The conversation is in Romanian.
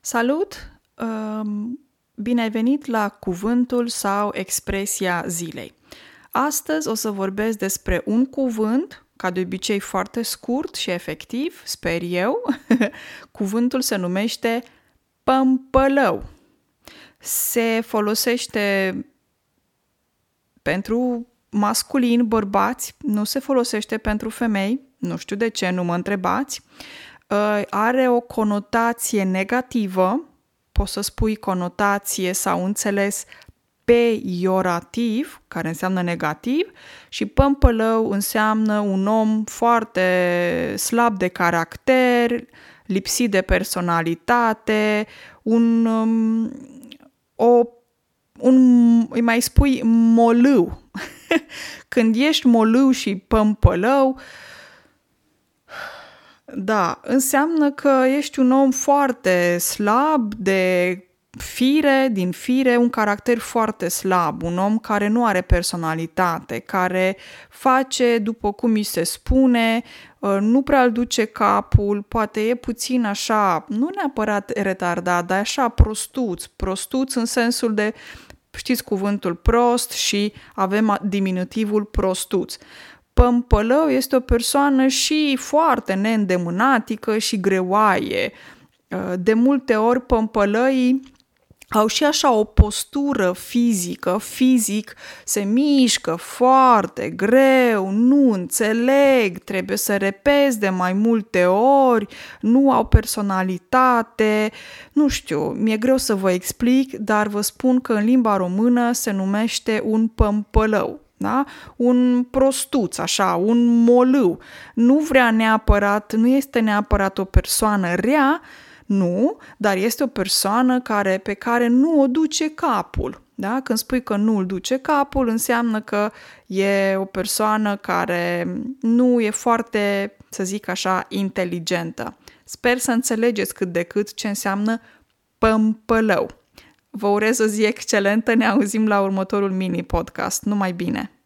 Salut! Um, bine ai venit la cuvântul sau expresia zilei. Astăzi o să vorbesc despre un cuvânt, ca de obicei foarte scurt și efectiv, sper eu. Cuvântul se numește pămpălău. Se folosește pentru masculin, bărbați, nu se folosește pentru femei, nu știu de ce, nu mă întrebați. Uh, are o conotație negativă, poți să spui conotație sau înțeles peiorativ, care înseamnă negativ, și pămpălău înseamnă un om foarte slab de caracter, lipsit de personalitate, un, um, o, un, îi mai spui molâu. Când ești molâu și pămpălău, uh, da, înseamnă că ești un om foarte slab, de fire, din fire, un caracter foarte slab, un om care nu are personalitate, care face după cum îi se spune, uh, nu prea îl duce capul, poate e puțin așa, nu neapărat retardat, dar așa prostuț, prostuț în sensul de știți cuvântul prost și avem diminutivul prostuț. Pămpălău este o persoană și foarte neîndemânatică și greoaie. Uh, de multe ori pămpălăii au și așa o postură fizică, fizic, se mișcă foarte greu, nu înțeleg, trebuie să repezi de mai multe ori, nu au personalitate, nu știu, mi-e greu să vă explic, dar vă spun că în limba română se numește un pămpălău da? un prostuț, așa, un molâu. Nu vrea neapărat, nu este neapărat o persoană rea, nu, dar este o persoană care, pe care nu o duce capul. Da? Când spui că nu îl duce capul, înseamnă că e o persoană care nu e foarte, să zic așa, inteligentă. Sper să înțelegeți cât de cât ce înseamnă pămpălău. Vă urez o zi excelentă, ne auzim la următorul mini-podcast. Numai bine!